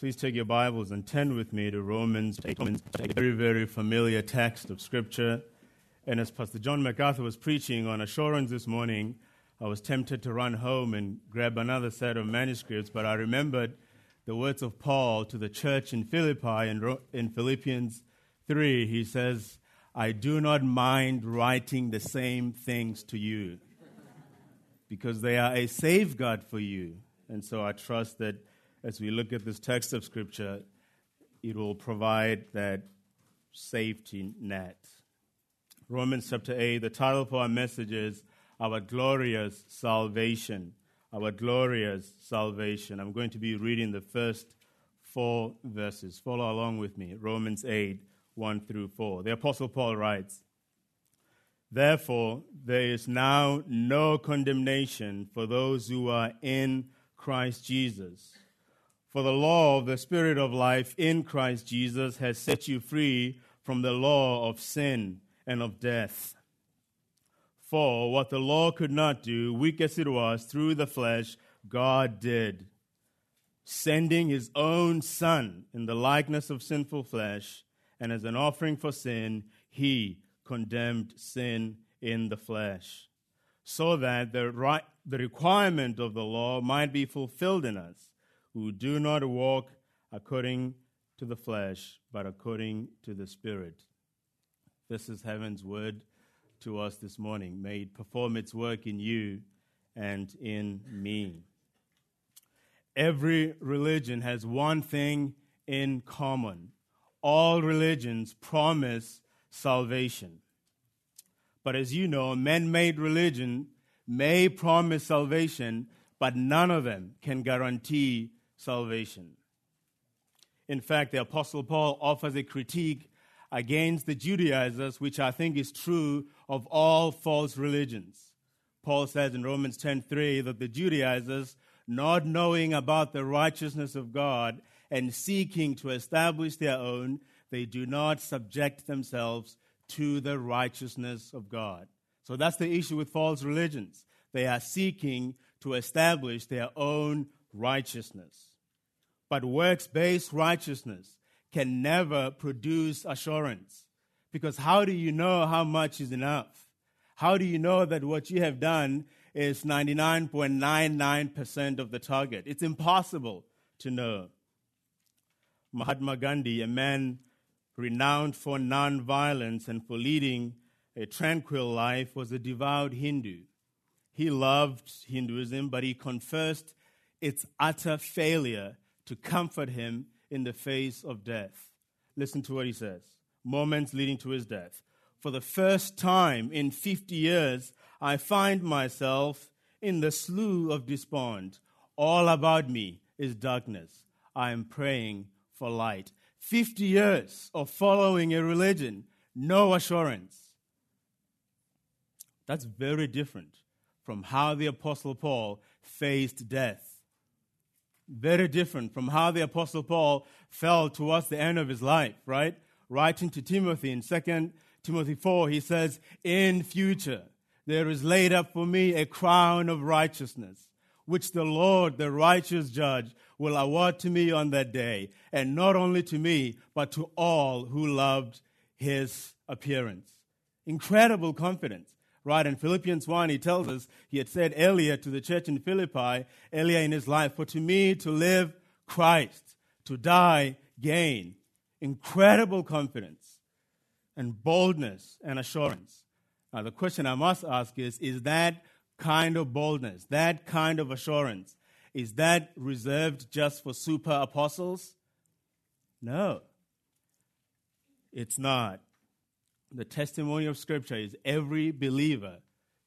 Please take your Bibles and turn with me to Romans, Romans, a very, very familiar text of Scripture. And as Pastor John MacArthur was preaching on assurance this morning, I was tempted to run home and grab another set of manuscripts, but I remembered the words of Paul to the church in Philippi in, in Philippians 3. He says, I do not mind writing the same things to you because they are a safeguard for you. And so I trust that as we look at this text of Scripture, it will provide that safety net. Romans chapter 8, the title for our message is Our Glorious Salvation. Our Glorious Salvation. I'm going to be reading the first four verses. Follow along with me. Romans 8, 1 through 4. The Apostle Paul writes, Therefore, there is now no condemnation for those who are in Christ Jesus. For the law of the Spirit of life in Christ Jesus has set you free from the law of sin and of death. For what the law could not do, weak as it was, through the flesh, God did, sending his own Son in the likeness of sinful flesh, and as an offering for sin, he condemned sin in the flesh, so that the, right, the requirement of the law might be fulfilled in us who do not walk according to the flesh, but according to the Spirit. This is heaven's word to us this morning. May it perform its work in you and in me. Every religion has one thing in common all religions promise salvation. But as you know, man made religion may promise salvation, but none of them can guarantee salvation. In fact, the Apostle Paul offers a critique against the Judaizers, which I think is true of all false religions. Paul says in Romans 10:3 that the Judaizers, not knowing about the righteousness of God and seeking to establish their own, they do not subject themselves to the righteousness of God. So that's the issue with false religions. They are seeking to establish their own righteousness. But works based righteousness can never produce assurance. Because how do you know how much is enough? How do you know that what you have done is 99.99% of the target? It's impossible to know. Mahatma Gandhi, a man renowned for nonviolence and for leading a tranquil life, was a devout Hindu. He loved Hinduism, but he confessed its utter failure to comfort him in the face of death. Listen to what he says moments leading to his death. For the first time in 50 years, I find myself in the slough of despond. All about me is darkness. I am praying for light. 50 years of following a religion, no assurance. That's very different from how the Apostle Paul faced death very different from how the Apostle Paul felt towards the end of his life, right? Writing to Timothy in 2 Timothy 4, he says, In future, there is laid up for me a crown of righteousness, which the Lord, the righteous judge, will award to me on that day, and not only to me, but to all who loved his appearance. Incredible confidence. Right, in Philippians 1, he tells us, he had said earlier to the church in Philippi, earlier in his life, for to me to live Christ, to die gain. Incredible confidence and boldness and assurance. Now, the question I must ask is is that kind of boldness, that kind of assurance, is that reserved just for super apostles? No, it's not the testimony of Scripture is every believer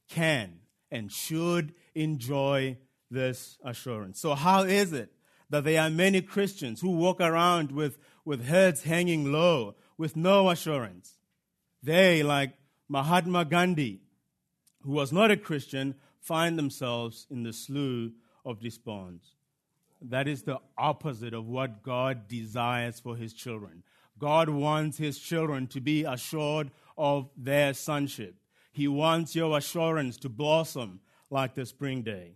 can and should enjoy this assurance. So, how is it that there are many Christians who walk around with, with heads hanging low, with no assurance? They, like Mahatma Gandhi, who was not a Christian, find themselves in the slough of despond. That is the opposite of what God desires for his children. God wants his children to be assured of their sonship. He wants your assurance to blossom like the spring day.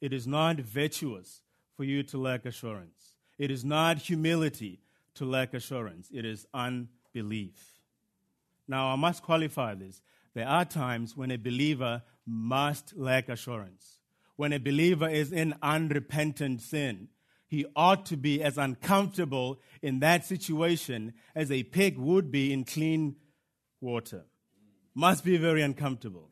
It is not virtuous for you to lack assurance. It is not humility to lack assurance, it is unbelief. Now, I must qualify this. There are times when a believer must lack assurance. When a believer is in unrepentant sin, he ought to be as uncomfortable in that situation as a pig would be in clean water. Must be very uncomfortable.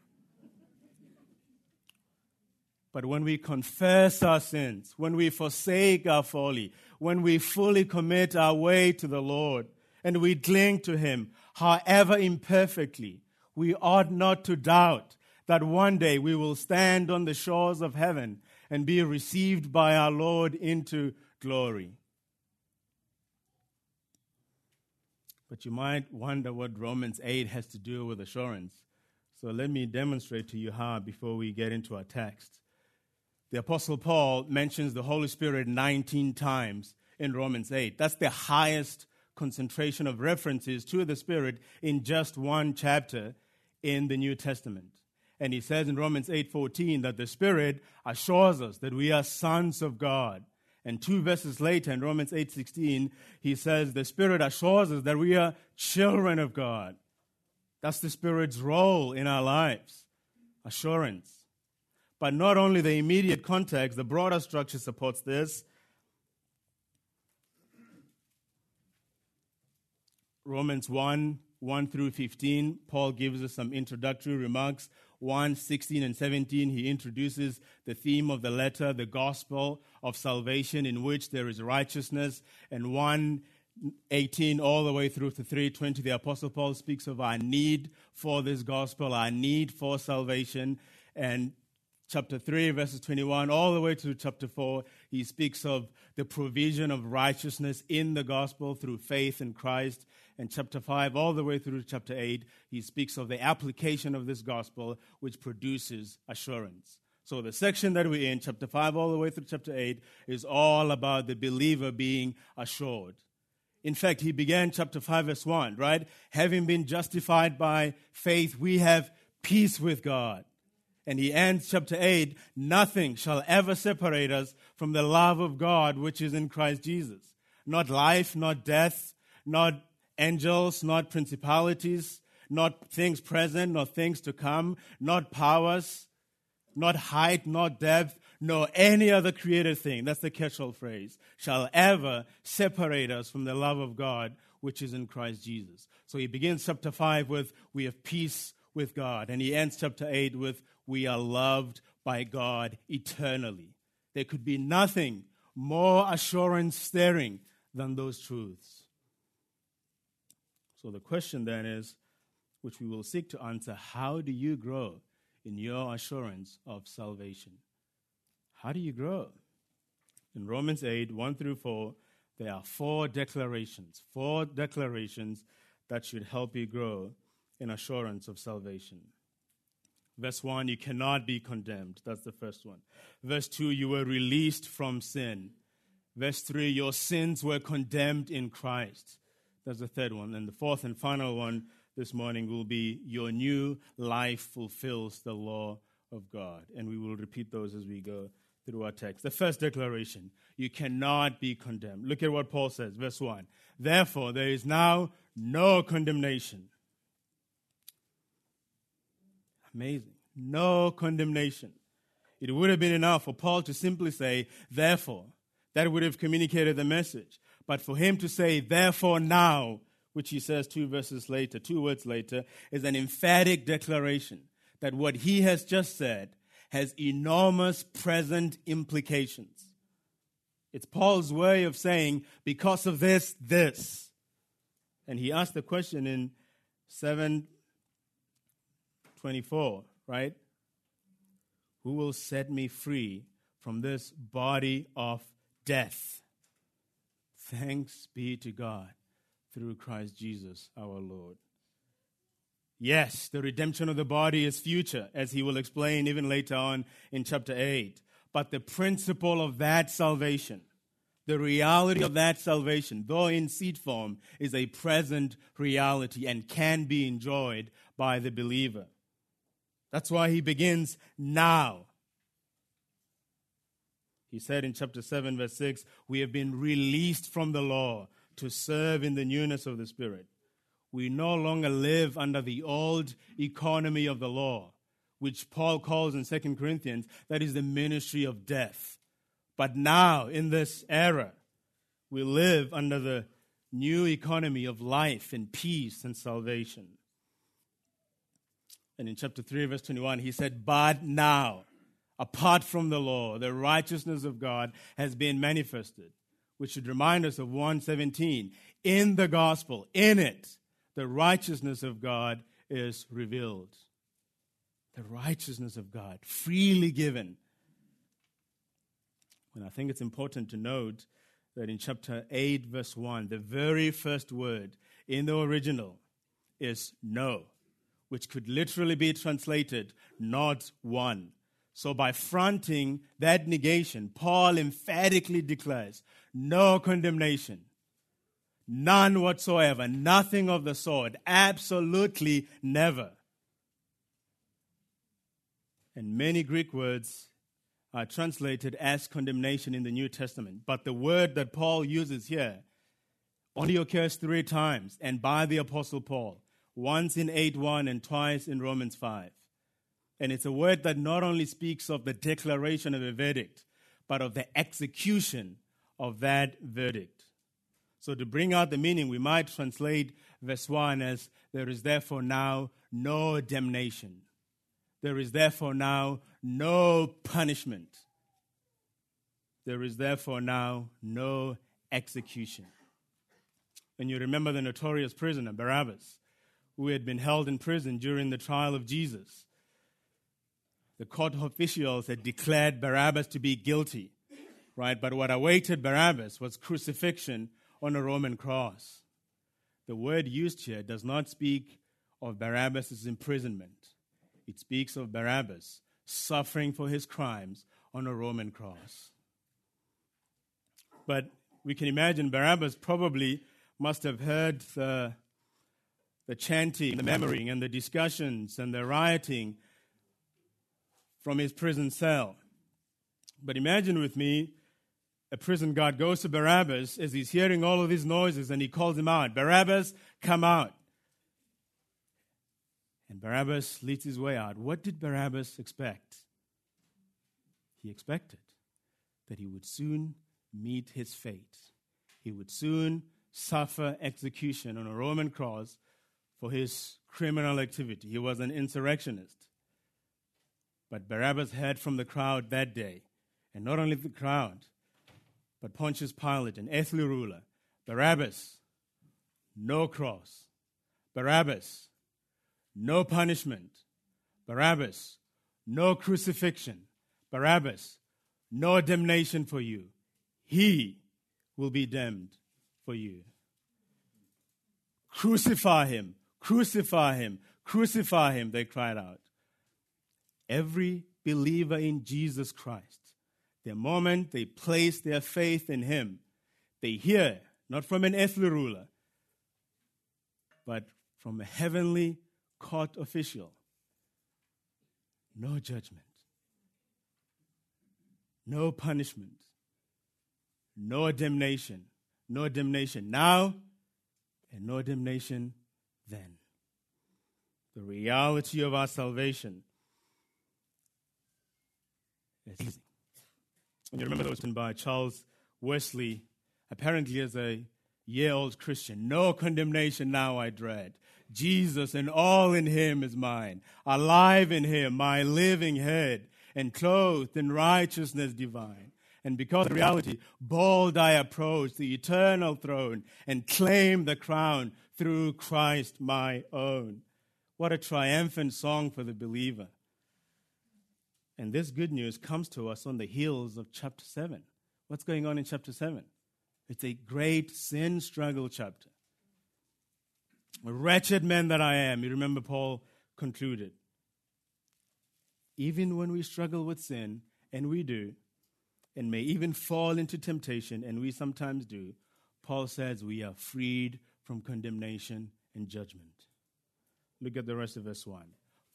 But when we confess our sins, when we forsake our folly, when we fully commit our way to the Lord and we cling to Him, however imperfectly, we ought not to doubt that one day we will stand on the shores of heaven and be received by our Lord into glory. But you might wonder what Romans 8 has to do with assurance. So let me demonstrate to you how before we get into our text. The Apostle Paul mentions the Holy Spirit 19 times in Romans 8. That's the highest concentration of references to the Spirit in just one chapter in the New Testament. And he says in Romans 8:14 that the Spirit assures us that we are sons of God. And two verses later in Romans 8:16, he says the Spirit assures us that we are children of God. That's the Spirit's role in our lives. Assurance. But not only the immediate context, the broader structure supports this. Romans 1 1 through 15, Paul gives us some introductory remarks. 1 16 and 17, he introduces the theme of the letter, the gospel of salvation, in which there is righteousness. And 1 18 all the way through to 320, the Apostle Paul speaks of our need for this gospel, our need for salvation. And chapter 3, verses 21, all the way to chapter 4, he speaks of the provision of righteousness in the gospel through faith in Christ. And chapter 5, all the way through chapter 8, he speaks of the application of this gospel, which produces assurance. So the section that we're in, chapter 5, all the way through chapter 8, is all about the believer being assured. In fact, he began chapter 5, verse 1, right? Having been justified by faith, we have peace with God and he ends chapter 8 nothing shall ever separate us from the love of God which is in Christ Jesus. Not life, not death, not angels, not principalities, not things present, not things to come, not powers, not height, not depth, nor any other created thing. That's the catch-all phrase. Shall ever separate us from the love of God which is in Christ Jesus. So he begins chapter 5 with, We have peace with God. And he ends chapter 8 with, We are loved by God eternally. There could be nothing more assurance staring than those truths. So the question then is, which we will seek to answer, how do you grow in your assurance of salvation? How do you grow? In Romans 8, 1 through 4, there are four declarations, four declarations that should help you grow in assurance of salvation. Verse 1, you cannot be condemned. That's the first one. Verse 2, you were released from sin. Verse 3, your sins were condemned in Christ. That's the third one. And the fourth and final one this morning will be your new life fulfills the law of God. And we will repeat those as we go through our text. The first declaration you cannot be condemned. Look at what Paul says, verse 1. Therefore, there is now no condemnation Amazing. No condemnation. It would have been enough for Paul to simply say, therefore. That would have communicated the message. But for him to say, therefore now, which he says two verses later, two words later, is an emphatic declaration that what he has just said has enormous present implications. It's Paul's way of saying, because of this, this. And he asked the question in 7 24, right? Who will set me free from this body of death? Thanks be to God through Christ Jesus our Lord. Yes, the redemption of the body is future, as he will explain even later on in chapter 8. But the principle of that salvation, the reality of that salvation, though in seed form, is a present reality and can be enjoyed by the believer. That's why he begins now. He said in chapter 7, verse 6, We have been released from the law to serve in the newness of the Spirit. We no longer live under the old economy of the law, which Paul calls in 2 Corinthians, that is the ministry of death. But now, in this era, we live under the new economy of life and peace and salvation. And in chapter 3, verse 21, he said, But now, apart from the law, the righteousness of God has been manifested, which should remind us of 117. In the gospel, in it, the righteousness of God is revealed. The righteousness of God, freely given. And I think it's important to note that in chapter 8, verse 1, the very first word in the original is no, which could literally be translated not one. So, by fronting that negation, Paul emphatically declares no condemnation, none whatsoever, nothing of the sort, absolutely never. And many Greek words are translated as condemnation in the New Testament, but the word that Paul uses here only occurs three times and by the Apostle Paul, once in 8 1 and twice in Romans 5. And it's a word that not only speaks of the declaration of a verdict, but of the execution of that verdict. So, to bring out the meaning, we might translate verse 1 as There is therefore now no damnation. There is therefore now no punishment. There is therefore now no execution. And you remember the notorious prisoner, Barabbas, who had been held in prison during the trial of Jesus the court officials had declared Barabbas to be guilty, right? But what awaited Barabbas was crucifixion on a Roman cross. The word used here does not speak of Barabbas' imprisonment, it speaks of Barabbas suffering for his crimes on a Roman cross. But we can imagine Barabbas probably must have heard the, the chanting, the murmuring, and the discussions and the rioting from his prison cell. But imagine with me a prison guard goes to Barabbas as he's hearing all of these noises and he calls him out Barabbas, come out. And Barabbas leads his way out. What did Barabbas expect? He expected that he would soon meet his fate. He would soon suffer execution on a Roman cross for his criminal activity. He was an insurrectionist. But Barabbas heard from the crowd that day, and not only the crowd, but Pontius Pilate, an earthly ruler. Barabbas, no cross. Barabbas, no punishment. Barabbas, no crucifixion. Barabbas, no damnation for you. He will be damned for you. Crucify him, crucify him, crucify him, they cried out. Every believer in Jesus Christ, the moment they place their faith in Him, they hear not from an earthly ruler, but from a heavenly court official no judgment, no punishment, no damnation, no damnation now, and no damnation then. The reality of our salvation. And you remember that was written by Charles Wesley, apparently as a year old Christian. No condemnation now I dread. Jesus and all in him is mine. Alive in him, my living head, and clothed in righteousness divine. And because of reality, bold I approach the eternal throne and claim the crown through Christ my own. What a triumphant song for the believer. And this good news comes to us on the heels of chapter 7. What's going on in chapter 7? It's a great sin struggle chapter. Wretched man that I am, you remember Paul concluded. Even when we struggle with sin, and we do, and may even fall into temptation, and we sometimes do, Paul says we are freed from condemnation and judgment. Look at the rest of verse 1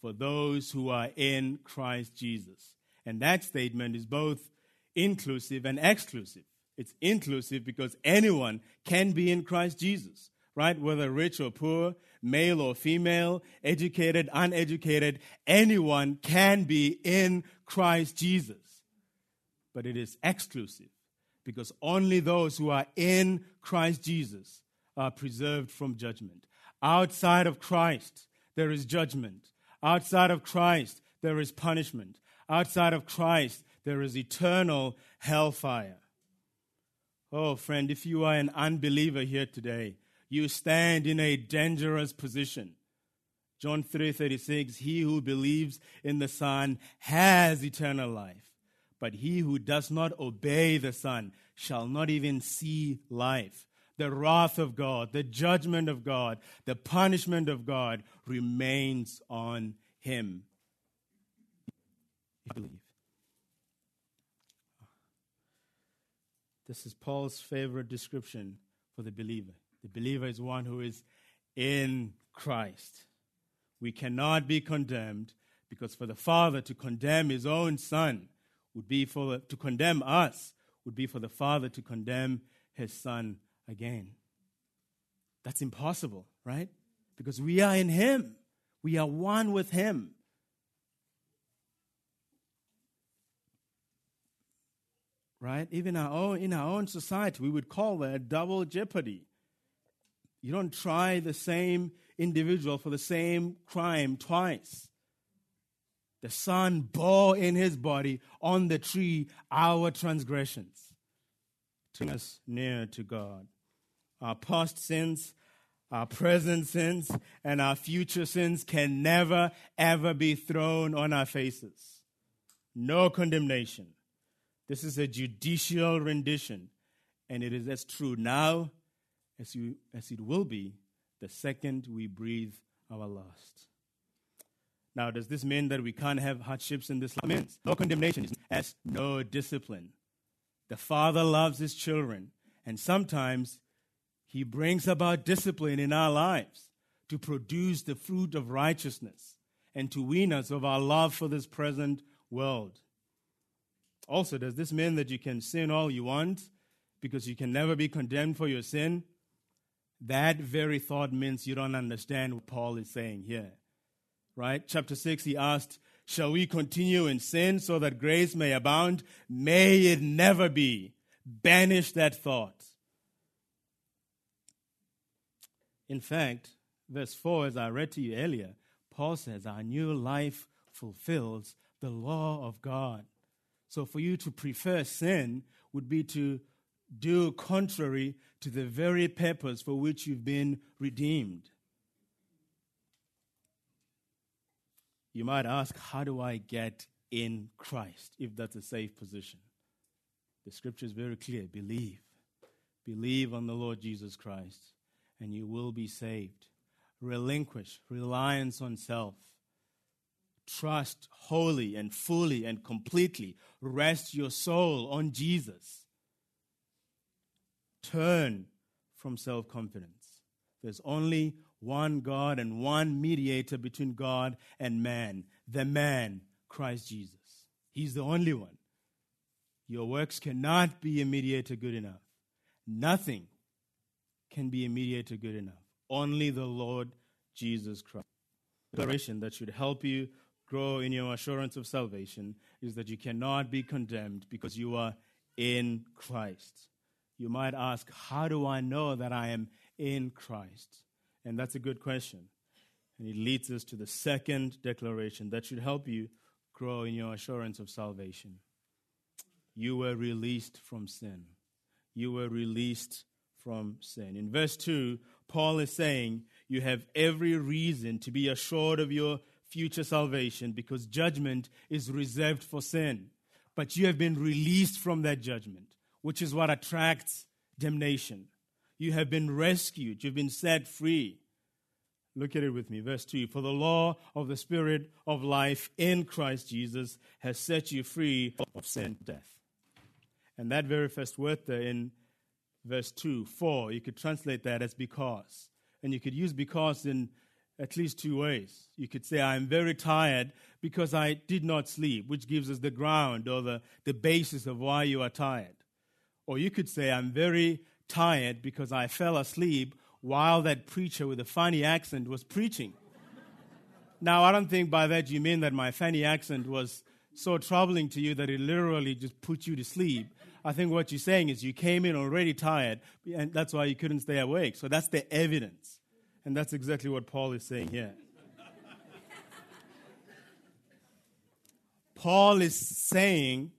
for those who are in Christ Jesus. And that statement is both inclusive and exclusive. It's inclusive because anyone can be in Christ Jesus, right? Whether rich or poor, male or female, educated, uneducated, anyone can be in Christ Jesus. But it is exclusive because only those who are in Christ Jesus are preserved from judgment. Outside of Christ, there is judgment. Outside of Christ, there is punishment. Outside of Christ, there is eternal hellfire. Oh, friend, if you are an unbeliever here today, you stand in a dangerous position. John 3:36 He who believes in the Son has eternal life, but he who does not obey the Son shall not even see life. The wrath of God, the judgment of God, the punishment of God remains on him. Believe. This is Paul's favorite description for the believer. The believer is one who is in Christ. We cannot be condemned because for the Father to condemn his own Son would be for the, to condemn us would be for the Father to condemn his Son again. That's impossible, right? Because we are in him. We are one with him. right? Even our own, in our own society, we would call that double jeopardy. You don't try the same individual for the same crime twice. The Son bore in his body on the tree our transgressions to us near to God. Our past sins, our present sins, and our future sins can never, ever be thrown on our faces. No condemnation this is a judicial rendition, and it is as true now as, you, as it will be the second we breathe our last. Now, does this mean that we can't have hardships in this life? No condemnation as no discipline. The Father loves His children, and sometimes He brings about discipline in our lives to produce the fruit of righteousness and to wean us of our love for this present world. Also, does this mean that you can sin all you want because you can never be condemned for your sin? That very thought means you don't understand what Paul is saying here. Right? Chapter 6, he asked, Shall we continue in sin so that grace may abound? May it never be. Banish that thought. In fact, verse 4, as I read to you earlier, Paul says, Our new life fulfills the law of God. So for you to prefer sin would be to do contrary to the very purpose for which you've been redeemed. You might ask, How do I get in Christ if that's a safe position? The scripture is very clear believe. Believe on the Lord Jesus Christ, and you will be saved. Relinquish reliance on self trust wholly and fully and completely. Rest your soul on Jesus. Turn from self confidence. There's only one God and one mediator between God and man, the man, Christ Jesus. He's the only one. Your works cannot be a mediator good enough. Nothing can be a mediator good enough. Only the Lord Jesus Christ. Declaration that should help you grow in your assurance of salvation is that you cannot be condemned because you are in Christ. You might ask, How do I know that I am in Christ? And that's a good question. And it leads us to the second declaration that should help you grow in your assurance of salvation. You were released from sin. You were released from sin. In verse 2, Paul is saying, You have every reason to be assured of your future salvation because judgment is reserved for sin. But you have been released from that judgment, which is what attracts damnation. You have been rescued, you've been set free. Look at it with me. Verse 2 For the law of the Spirit of life in Christ Jesus has set you free of sin, and death. And that very first word there in verse 2, for, you could translate that as because. And you could use because in at least two ways. You could say, I'm very tired because I did not sleep, which gives us the ground or the, the basis of why you are tired. Or you could say, I'm very tired because I fell asleep while that preacher with a funny accent was preaching. now, I don't think by that you mean that my funny accent was so troubling to you that it literally just put you to sleep. I think what you're saying is you came in already tired, and that's why you couldn't stay awake. So that's the evidence. And that's exactly what Paul is saying here. Paul is saying,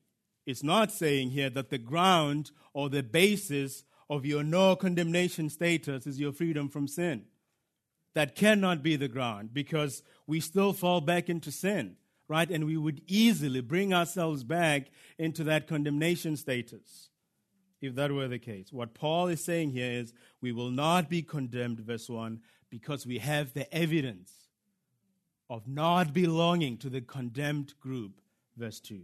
is not saying here that the ground or the basis of your no condemnation status is your freedom from sin. That cannot be the ground because we still fall back into sin, right? And we would easily bring ourselves back into that condemnation status if that were the case. What Paul is saying here is we will not be condemned, verse 1, because we have the evidence of not belonging to the condemned group, verse 2.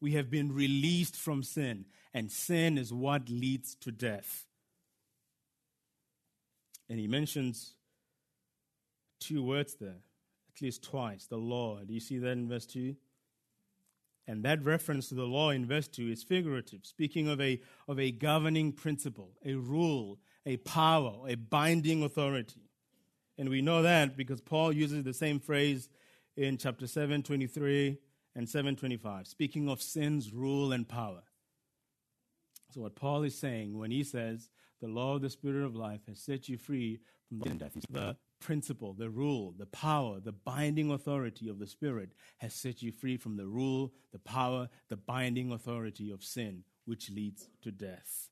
We have been released from sin, and sin is what leads to death. And he mentions two words there, least twice the law. Do you see that in verse 2? And that reference to the law in verse 2 is figurative, speaking of a, of a governing principle, a rule, a power, a binding authority. And we know that because Paul uses the same phrase in chapter 7, 23 and 725, speaking of sin's rule and power. So, what Paul is saying when he says, the law of the Spirit of life has set you free from the principle, the rule, the power, the binding authority of the Spirit has set you free from the rule, the power, the binding authority of sin, which leads to death.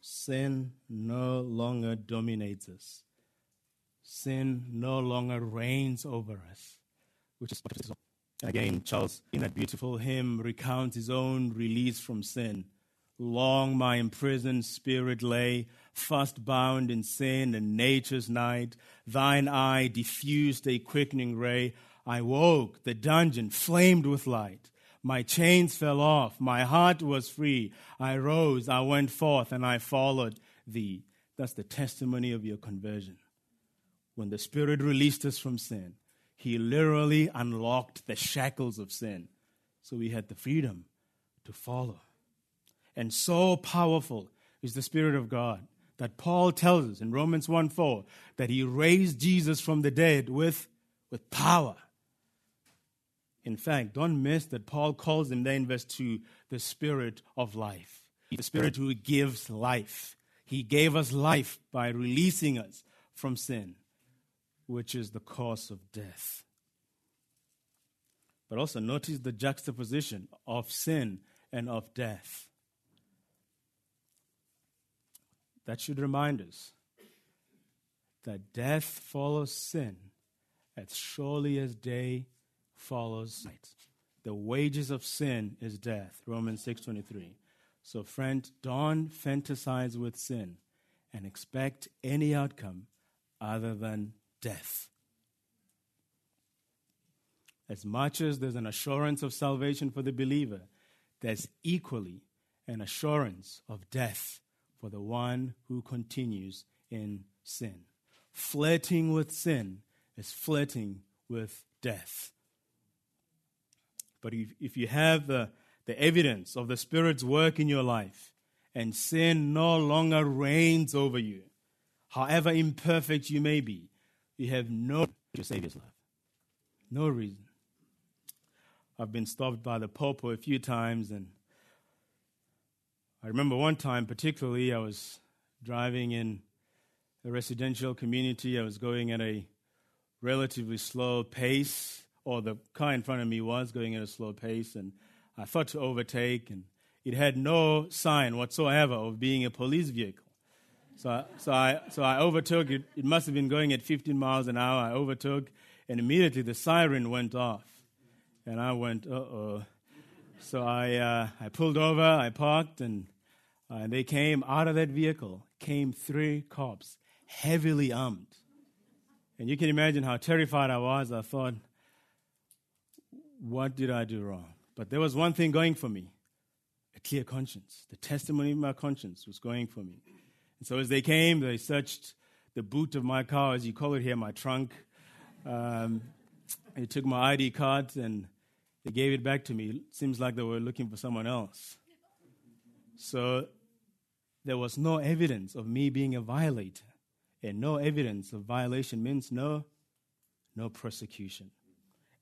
Sin no longer dominates us. Sin no longer reigns over us, which is again Charles in that beautiful hymn recounts his own release from sin Long my imprisoned spirit lay, fast bound in sin and nature's night. Thine eye diffused a quickening ray. I woke, the dungeon flamed with light. My chains fell off, my heart was free. I rose, I went forth, and I followed thee. That's the testimony of your conversion. When the Spirit released us from sin, He literally unlocked the shackles of sin. So we had the freedom to follow. And so powerful is the Spirit of God that Paul tells us in Romans 1 4 that he raised Jesus from the dead with, with power. In fact, don't miss that Paul calls him there in verse 2 the Spirit of life. The Spirit who gives life. He gave us life by releasing us from sin, which is the cause of death. But also notice the juxtaposition of sin and of death. That should remind us that death follows sin as surely as day follows night. The wages of sin is death. Romans 6:23. So friend, don't fantasize with sin and expect any outcome other than death. As much as there's an assurance of salvation for the believer, there's equally an assurance of death for the one who continues in sin. Flirting with sin is flirting with death. But if, if you have the, the evidence of the Spirit's work in your life and sin no longer reigns over you, however imperfect you may be, you have no to Savior's love. No reason. I've been stopped by the Pope a few times and I remember one time, particularly, I was driving in a residential community. I was going at a relatively slow pace, or the car in front of me was going at a slow pace, and I thought to overtake, and it had no sign whatsoever of being a police vehicle. So, I, so, I, so I overtook it. It must have been going at 15 miles an hour. I overtook, and immediately the siren went off. And I went, uh oh. So I, uh, I pulled over, I parked, and uh, they came out of that vehicle, came three cops, heavily armed. And you can imagine how terrified I was. I thought, what did I do wrong? But there was one thing going for me a clear conscience. The testimony of my conscience was going for me. And so as they came, they searched the boot of my car, as you call it here, my trunk. Um, they took my ID card and they gave it back to me. It seems like they were looking for someone else. So there was no evidence of me being a violator. And no evidence of violation means no, no prosecution.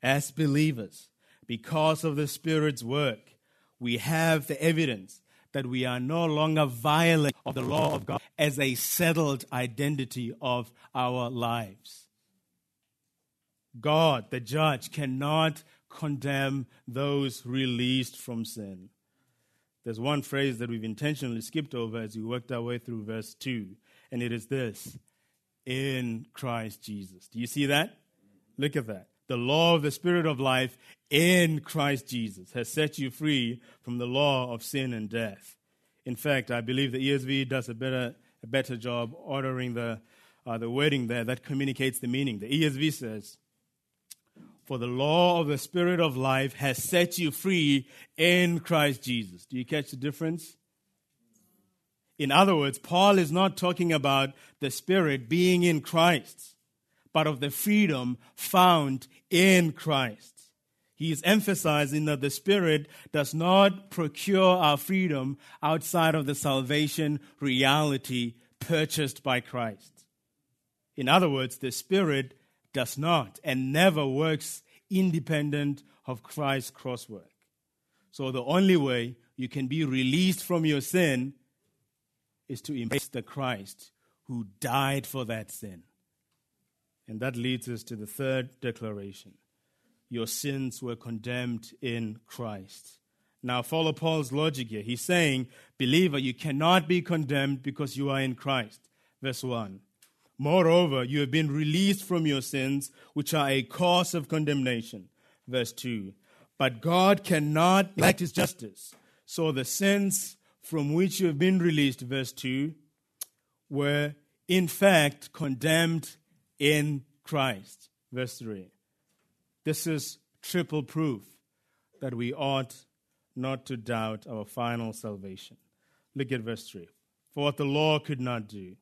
As believers, because of the Spirit's work, we have the evidence that we are no longer violating of the law of God as a settled identity of our lives. God, the judge, cannot condemn those released from sin. There's one phrase that we've intentionally skipped over as we worked our way through verse 2, and it is this in Christ Jesus. Do you see that? Look at that. The law of the Spirit of life in Christ Jesus has set you free from the law of sin and death. In fact, I believe the ESV does a better, a better job ordering the, uh, the wording there that communicates the meaning. The ESV says, For the law of the Spirit of life has set you free in Christ Jesus. Do you catch the difference? In other words, Paul is not talking about the Spirit being in Christ, but of the freedom found in Christ. He is emphasizing that the Spirit does not procure our freedom outside of the salvation reality purchased by Christ. In other words, the Spirit does not and never works independent of Christ's cross work. So the only way you can be released from your sin is to embrace the Christ who died for that sin. And that leads us to the third declaration Your sins were condemned in Christ. Now, follow Paul's logic here. He's saying, Believer, you cannot be condemned because you are in Christ. Verse 1. Moreover, you have been released from your sins, which are a cause of condemnation. Verse 2. But God cannot neglect his justice. So the sins from which you have been released, verse 2, were in fact condemned in Christ. Verse 3. This is triple proof that we ought not to doubt our final salvation. Look at verse 3. For what the law could not do,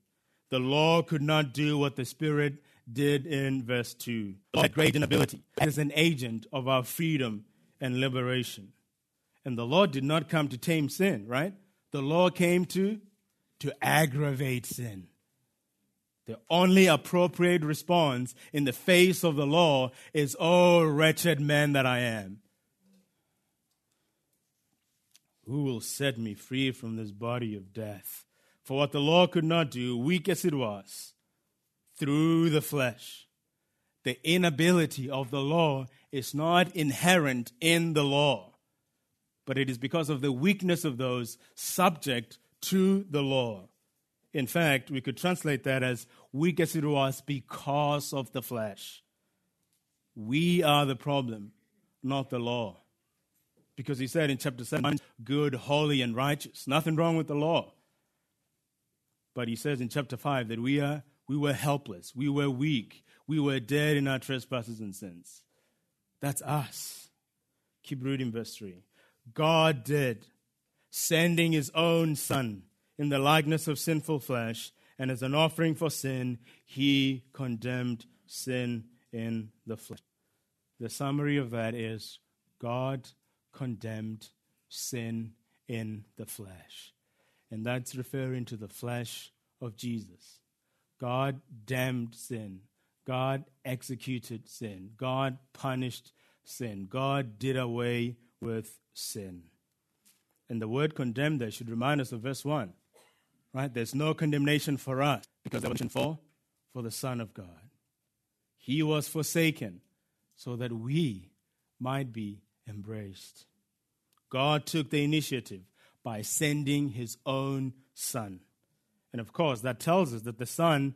the law could not do what the Spirit did in verse 2. Had great inability as an agent of our freedom and liberation. And the law did not come to tame sin, right? the law came to? To aggravate sin. The only appropriate response in the face of the law is, Oh, wretched man that I am. Who will set me free from this body of death? For what the law could not do, weak as it was, through the flesh. The inability of the law is not inherent in the law but it is because of the weakness of those subject to the law. In fact, we could translate that as weak as it was because of the flesh. We are the problem, not the law. Because he said in chapter 7, good, holy, and righteous. Nothing wrong with the law. But he says in chapter 5 that we, are, we were helpless, we were weak, we were dead in our trespasses and sins. That's us. Keep reading verse 3. God did, sending his own Son in the likeness of sinful flesh, and as an offering for sin, he condemned sin in the flesh. The summary of that is God condemned sin in the flesh. And that's referring to the flesh of Jesus. God damned sin. God executed sin. God punished sin. God did away with sin. And the word condemned there should remind us of verse 1. Right? There's no condemnation for us because that was for for the Son of God. He was forsaken so that we might be embraced. God took the initiative by sending his own Son. And of course, that tells us that the Son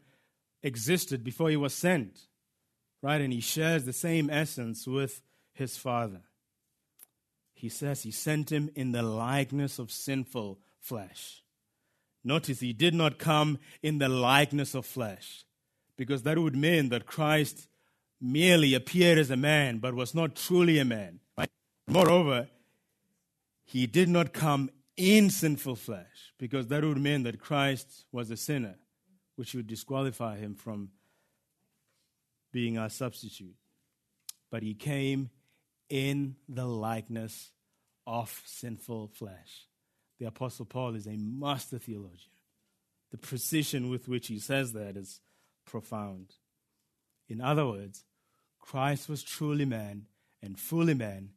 existed before he was sent, right? And he shares the same essence with his Father he says he sent him in the likeness of sinful flesh. Notice he did not come in the likeness of flesh, because that would mean that Christ merely appeared as a man, but was not truly a man. Moreover, he did not come in sinful flesh, because that would mean that Christ was a sinner, which would disqualify him from being our substitute. But he came in the likeness of sinful flesh. The Apostle Paul is a master theologian. The precision with which he says that is profound. In other words, Christ was truly man and fully man.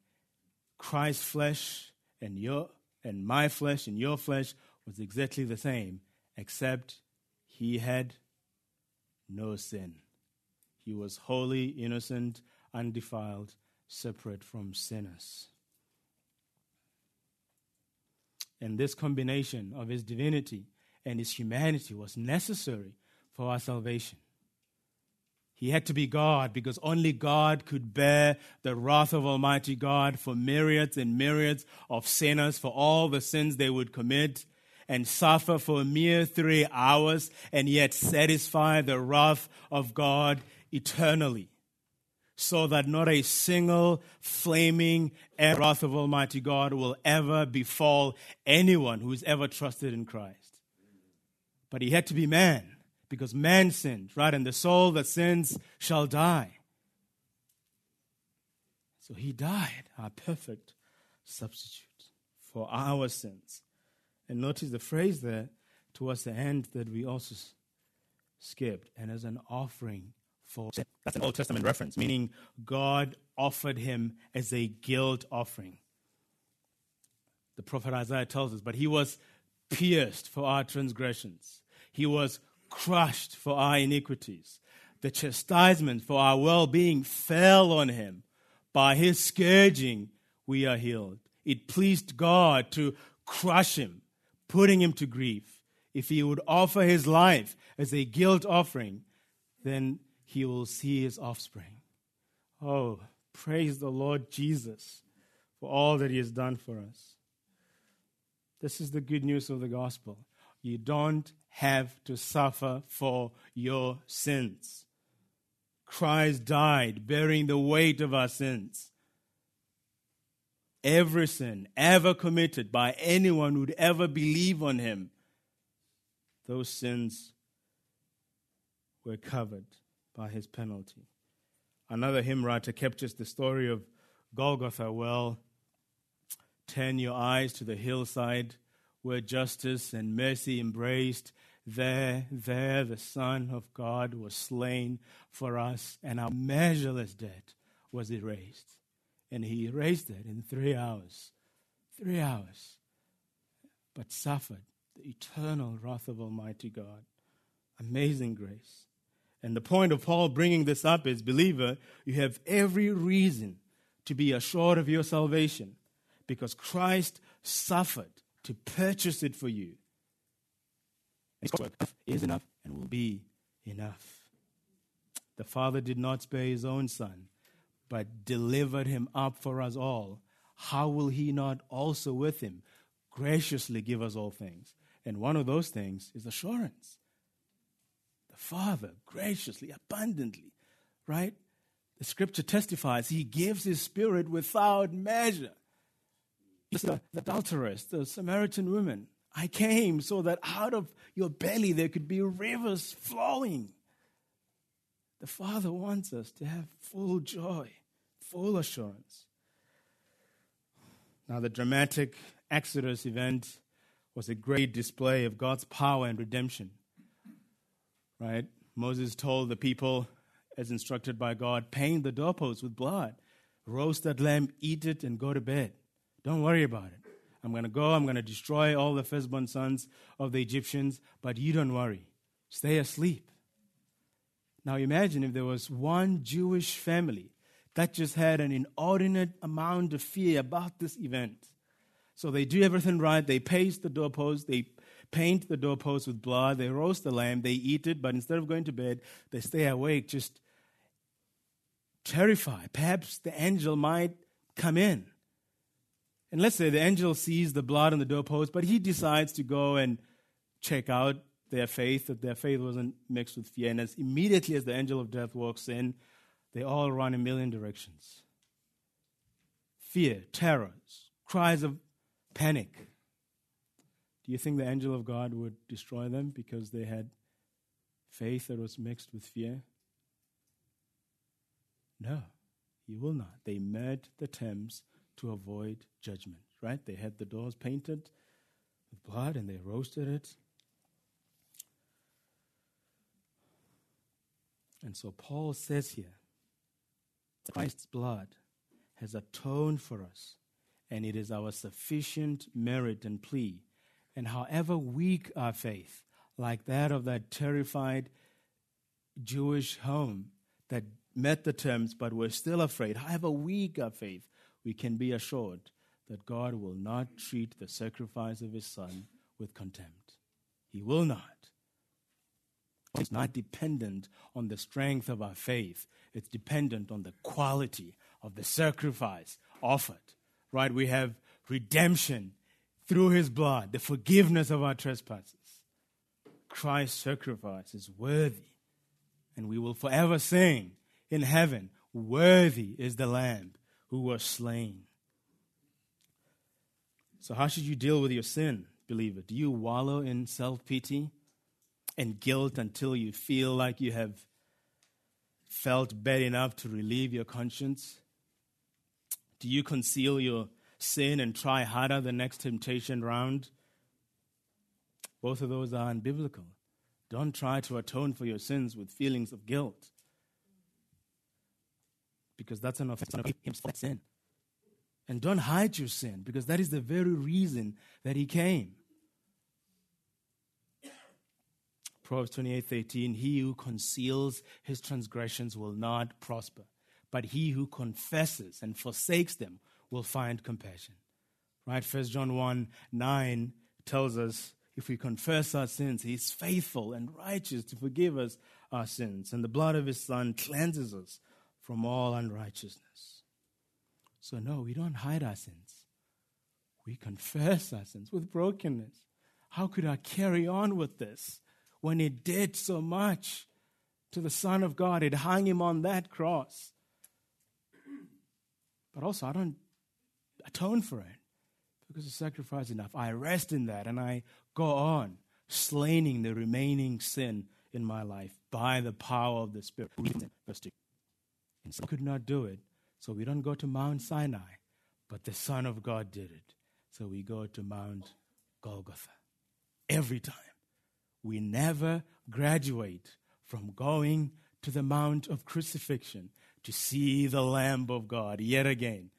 Christ's flesh and your and my flesh and your flesh was exactly the same, except he had no sin. He was holy, innocent, undefiled, separate from sinners. And this combination of his divinity and his humanity was necessary for our salvation. He had to be God because only God could bear the wrath of Almighty God for myriads and myriads of sinners, for all the sins they would commit, and suffer for a mere three hours, and yet satisfy the wrath of God eternally. So that not a single flaming wrath of Almighty God will ever befall anyone who's ever trusted in Christ. But he had to be man because man sinned, right? And the soul that sins shall die. So he died, our perfect substitute for our sins. And notice the phrase there towards the end that we also skipped, and as an offering for sin. That's an Old Testament reference, meaning God offered him as a guilt offering. The prophet Isaiah tells us, but he was pierced for our transgressions. He was crushed for our iniquities. The chastisement for our well being fell on him. By his scourging, we are healed. It pleased God to crush him, putting him to grief. If he would offer his life as a guilt offering, then he will see his offspring. Oh, praise the Lord Jesus for all that he has done for us. This is the good news of the gospel. You don't have to suffer for your sins. Christ died bearing the weight of our sins. Every sin ever committed by anyone who'd ever believe on him, those sins were covered by his penalty. Another hymn writer captures the story of Golgotha well. Turn your eyes to the hillside where justice and mercy embraced. There, there, the Son of God was slain for us, and our measureless debt was erased. And he erased it in three hours. Three hours. But suffered the eternal wrath of Almighty God. Amazing grace. And the point of Paul bringing this up is, believer, you have every reason to be assured of your salvation because Christ suffered to purchase it for you. His work is enough and will be enough. The Father did not spare his own Son, but delivered him up for us all. How will he not also with him graciously give us all things? And one of those things is assurance. The Father graciously, abundantly, right? The scripture testifies he gives his spirit without measure the, the adulteress, the Samaritan woman. I came so that out of your belly there could be rivers flowing. The Father wants us to have full joy, full assurance. Now, the dramatic Exodus event was a great display of God's power and redemption. Right? Moses told the people, as instructed by God, paint the doorposts with blood, roast that lamb, eat it, and go to bed. Don't worry about it. I'm going to go, I'm going to destroy all the firstborn sons of the Egyptians, but you don't worry. Stay asleep. Now imagine if there was one Jewish family that just had an inordinate amount of fear about this event. So they do everything right. They paste the doorpost, they paint the doorpost with blood, they roast the lamb, they eat it, but instead of going to bed, they stay awake, just terrified. Perhaps the angel might come in and let's say the angel sees the blood on the doorpost, but he decides to go and check out their faith, that their faith wasn't mixed with fear. And as immediately as the angel of death walks in, they all run a million directions. Fear, terror, cries of panic. Do you think the angel of God would destroy them because they had faith that was mixed with fear? No, he will not. They met the terms to avoid judgment, right? They had the doors painted with blood and they roasted it. And so Paul says here Christ's blood has atoned for us, and it is our sufficient merit and plea. And however weak our faith, like that of that terrified Jewish home that met the terms but were still afraid, however weak our faith, we can be assured that God will not treat the sacrifice of his son with contempt. He will not. It's not dependent on the strength of our faith. It's dependent on the quality of the sacrifice offered. Right? We have redemption through his blood, the forgiveness of our trespasses. Christ's sacrifice is worthy. And we will forever sing in heaven, Worthy is the Lamb who was slain. So, how should you deal with your sin, believer? Do you wallow in self pity and guilt until you feel like you have felt bad enough to relieve your conscience? Do you conceal your sin and try harder the next temptation round? Both of those are unbiblical. Don't try to atone for your sins with feelings of guilt because that's an offense of him sin. And don't hide your sin because that is the very reason that he came. Proverbs 28 13, he who conceals his transgressions will not prosper, but he who confesses and forsakes them will find compassion. Right? First John 1 9 tells us if we confess our sins, he is faithful and righteous to forgive us our sins, and the blood of his son cleanses us from all unrighteousness. So, no, we don't hide our sins. We confess our sins with brokenness. How could I carry on with this when it did so much to the Son of God? It hung him on that cross. But also, I don't atone for it because the sacrifice is enough. I rest in that and I go on slaying the remaining sin in my life by the power of the Spirit. Verse 2. And so could not do it. So we don't go to Mount Sinai, but the Son of God did it. So we go to Mount Golgotha. Every time. We never graduate from going to the Mount of Crucifixion to see the Lamb of God yet again,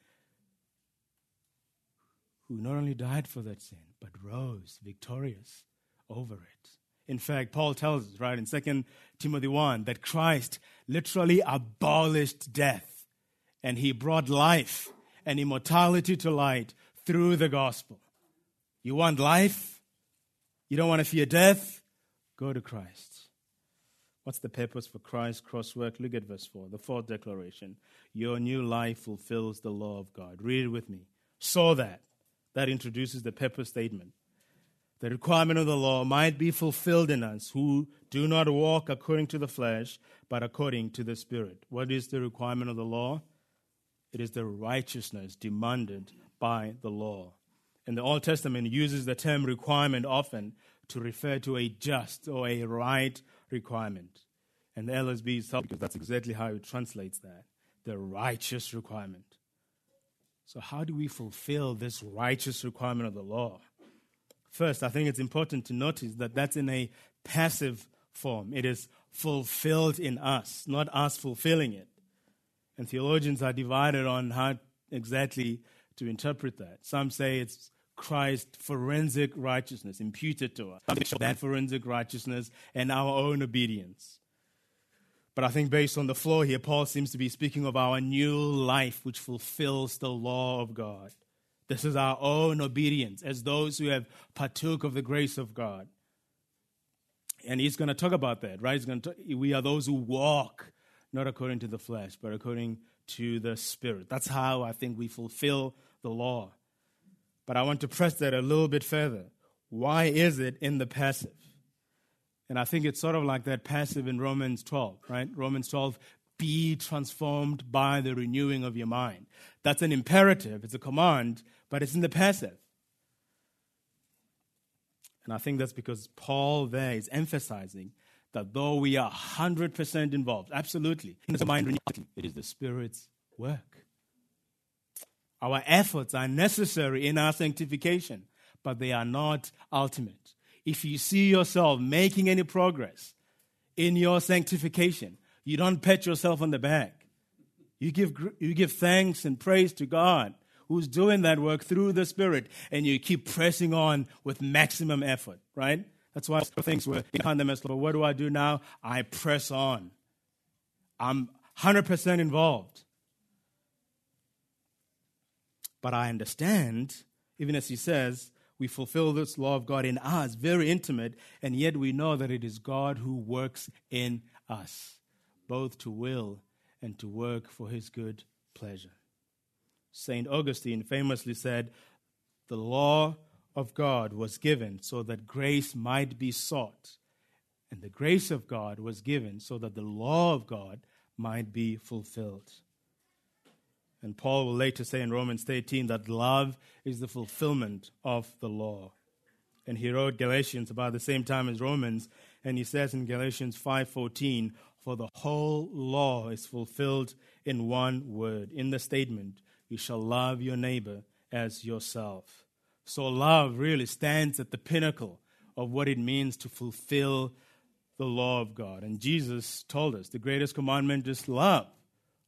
who not only died for that sin, but rose victorious over it. In fact, Paul tells us, right, in 2 Timothy 1, that Christ literally abolished death and he brought life and immortality to light through the gospel. You want life? You don't want to fear death? Go to Christ. What's the purpose for Christ's crosswork? Look at verse 4, the fourth declaration. Your new life fulfills the law of God. Read it with me. So that. That introduces the purpose statement the requirement of the law might be fulfilled in us who do not walk according to the flesh, but according to the Spirit. What is the requirement of the law? It is the righteousness demanded by the law. And the Old Testament uses the term requirement often to refer to a just or a right requirement. And the LSB is because that's exactly how it translates that the righteous requirement. So, how do we fulfill this righteous requirement of the law? First, I think it's important to notice that that's in a passive form. It is fulfilled in us, not us fulfilling it. And theologians are divided on how exactly to interpret that. Some say it's Christ's forensic righteousness imputed to us, that forensic righteousness and our own obedience. But I think based on the flow here, Paul seems to be speaking of our new life, which fulfills the law of God. This is our own obedience as those who have partook of the grace of God. And he's going to talk about that, right? He's going to talk, we are those who walk not according to the flesh, but according to the Spirit. That's how I think we fulfill the law. But I want to press that a little bit further. Why is it in the passive? And I think it's sort of like that passive in Romans 12, right? Romans 12, be transformed by the renewing of your mind. That's an imperative, it's a command, but it's in the passive. And I think that's because Paul there is emphasizing that though we are 100% involved, absolutely, it is the Spirit's work. Our efforts are necessary in our sanctification, but they are not ultimate. If you see yourself making any progress in your sanctification, you don't pat yourself on the back. You give, you give thanks and praise to God who's doing that work through the Spirit, and you keep pressing on with maximum effort, right? That's why things were in the mess. But what do I do now? I press on. I'm 100% involved. But I understand, even as he says, we fulfill this law of God in us, very intimate, and yet we know that it is God who works in us, both to will and to work for his good pleasure. St. Augustine famously said, The law of God was given so that grace might be sought, and the grace of God was given so that the law of God might be fulfilled. And Paul will later say in Romans 13 that love is the fulfillment of the law. And he wrote Galatians about the same time as Romans, and he says in Galatians 5:14, "For the whole law is fulfilled in one word, in the statement, you shall love your neighbor as yourself. So, love really stands at the pinnacle of what it means to fulfill the law of God. And Jesus told us the greatest commandment is love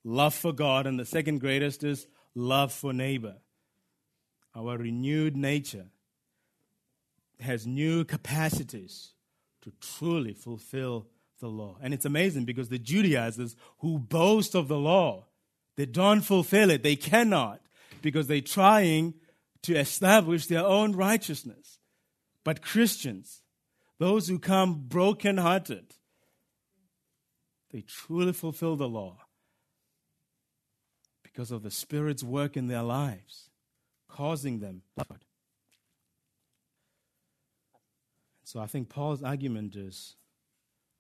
love for God, and the second greatest is love for neighbor. Our renewed nature has new capacities to truly fulfill the law. And it's amazing because the Judaizers who boast of the law they don't fulfill it. They cannot because they're trying to establish their own righteousness. But Christians, those who come broken-hearted, they truly fulfill the law because of the Spirit's work in their lives, causing them. So I think Paul's argument is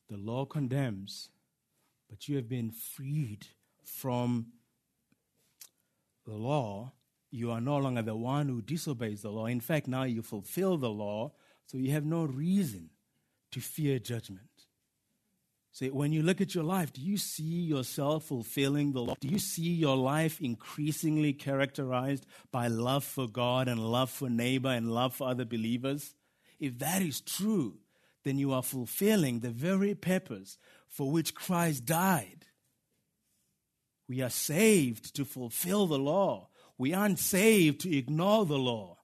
the law condemns, but you have been freed from the law, you are no longer the one who disobeys the law. In fact, now you fulfill the law, so you have no reason to fear judgment. So when you look at your life, do you see yourself fulfilling the law? Do you see your life increasingly characterized by love for God and love for neighbor and love for other believers? If that is true, then you are fulfilling the very purpose for which Christ died. We are saved to fulfill the law. We aren't saved to ignore the law.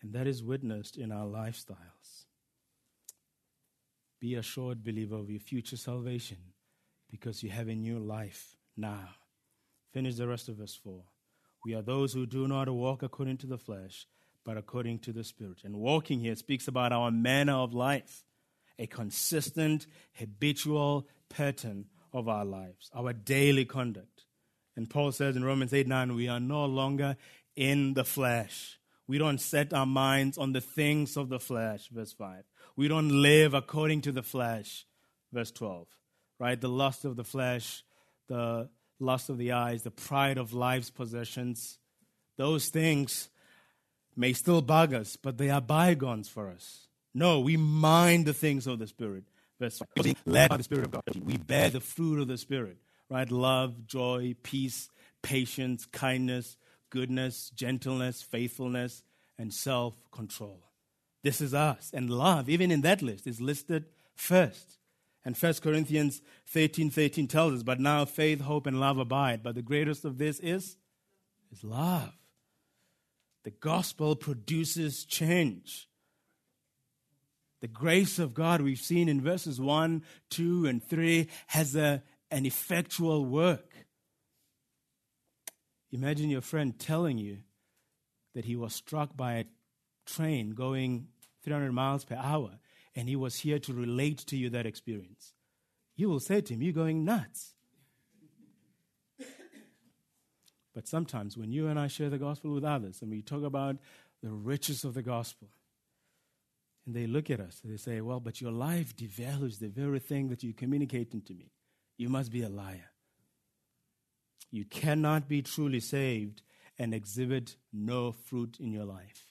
And that is witnessed in our lifestyles. Be assured, believer, of your future salvation because you have a new life now. Finish the rest of verse 4. We are those who do not walk according to the flesh, but according to the Spirit. And walking here speaks about our manner of life a consistent, habitual pattern of our lives, our daily conduct. And Paul says in Romans 8 9, we are no longer in the flesh. We don't set our minds on the things of the flesh, verse 5. We don't live according to the flesh, verse 12. Right? The lust of the flesh, the lust of the eyes, the pride of life's possessions, those things may still bug us, but they are bygones for us. No, we mind the things of the Spirit. Verse 5. Led by the Spirit of God. We bear the fruit of the Spirit, right? Love, joy, peace, patience, kindness, goodness, gentleness, faithfulness, and self control. This is us. And love, even in that list, is listed first. And 1 Corinthians 13 13 tells us, But now faith, hope, and love abide. But the greatest of this is, is love. The gospel produces change. The grace of God we've seen in verses 1, 2, and 3 has a, an effectual work. Imagine your friend telling you that he was struck by a train going 300 miles per hour and he was here to relate to you that experience. You will say to him, You're going nuts. but sometimes when you and I share the gospel with others and we talk about the riches of the gospel, and they look at us and they say, Well, but your life devalues the very thing that you're communicating to me. You must be a liar. You cannot be truly saved and exhibit no fruit in your life.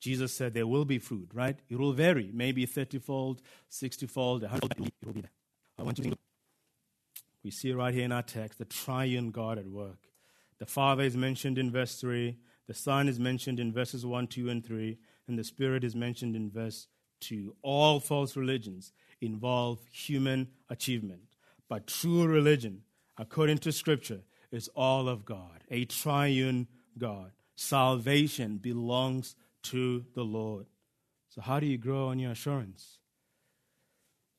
Jesus said there will be fruit, right? It will vary, maybe 30 fold, 60 fold, 100 fold, it will be there. I want you to think. We see right here in our text the triune God at work. The Father is mentioned in verse 3, the Son is mentioned in verses 1, 2, and 3, and the Spirit is mentioned in verse 2. All false religions involve human achievement, but true religion, according to Scripture, is all of God, a triune God. Salvation belongs to the Lord. So, how do you grow on your assurance?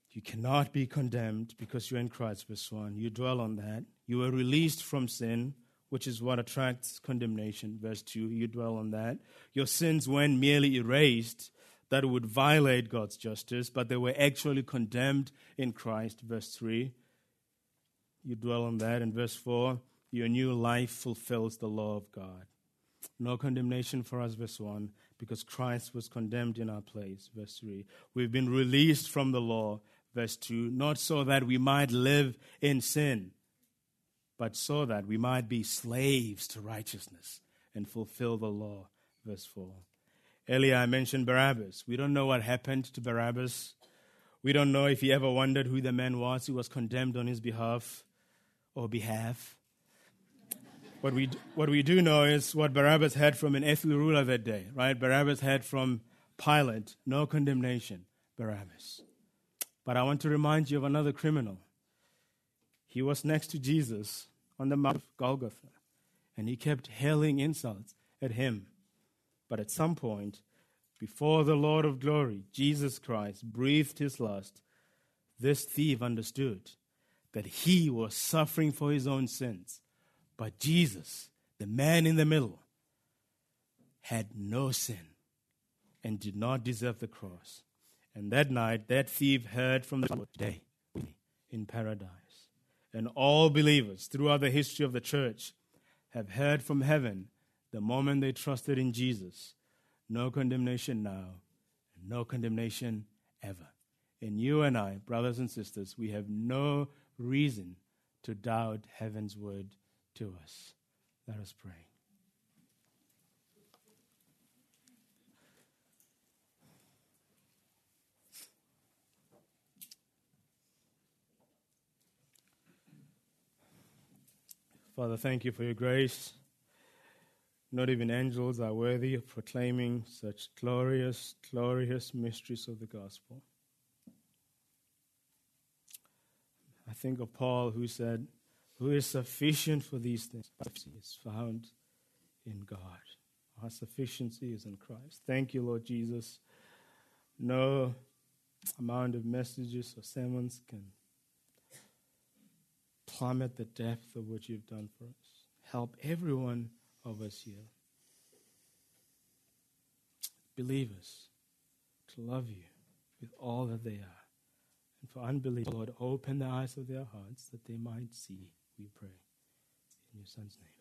You cannot be condemned because you're in Christ, verse 1. You dwell on that. You were released from sin, which is what attracts condemnation, verse 2. You dwell on that. Your sins weren't merely erased, that would violate God's justice, but they were actually condemned in Christ, verse 3. You dwell on that. In verse 4, your new life fulfills the law of God. No condemnation for us, verse 1, because Christ was condemned in our place, verse 3. We've been released from the law, verse 2, not so that we might live in sin, but so that we might be slaves to righteousness and fulfill the law, verse 4. Earlier I mentioned Barabbas. We don't know what happened to Barabbas. We don't know if he ever wondered who the man was who was condemned on his behalf or behalf. What we, what we do know is what Barabbas had from an earthly ruler that day, right? Barabbas had from Pilate no condemnation, Barabbas. But I want to remind you of another criminal. He was next to Jesus on the Mount of Golgotha, and he kept hailing insults at him. But at some point, before the Lord of glory, Jesus Christ, breathed his last, this thief understood that he was suffering for his own sins but Jesus, the man in the middle, had no sin and did not deserve the cross. And that night, that thief heard from the day in paradise. And all believers throughout the history of the church have heard from heaven the moment they trusted in Jesus. No condemnation now, no condemnation ever. And you and I, brothers and sisters, we have no reason to doubt heaven's word to us. Let us pray. Father, thank you for your grace. Not even angels are worthy of proclaiming such glorious, glorious mysteries of the gospel. I think of Paul who said, who is sufficient for these things is found in God. Our sufficiency is in Christ. Thank you, Lord Jesus. No amount of messages or sermons can plummet the depth of what you've done for us. Help every one of us here, believers, to love you with all that they are. And for unbelievers, Lord, open the eyes of their hearts that they might see we pray. In your Son's name.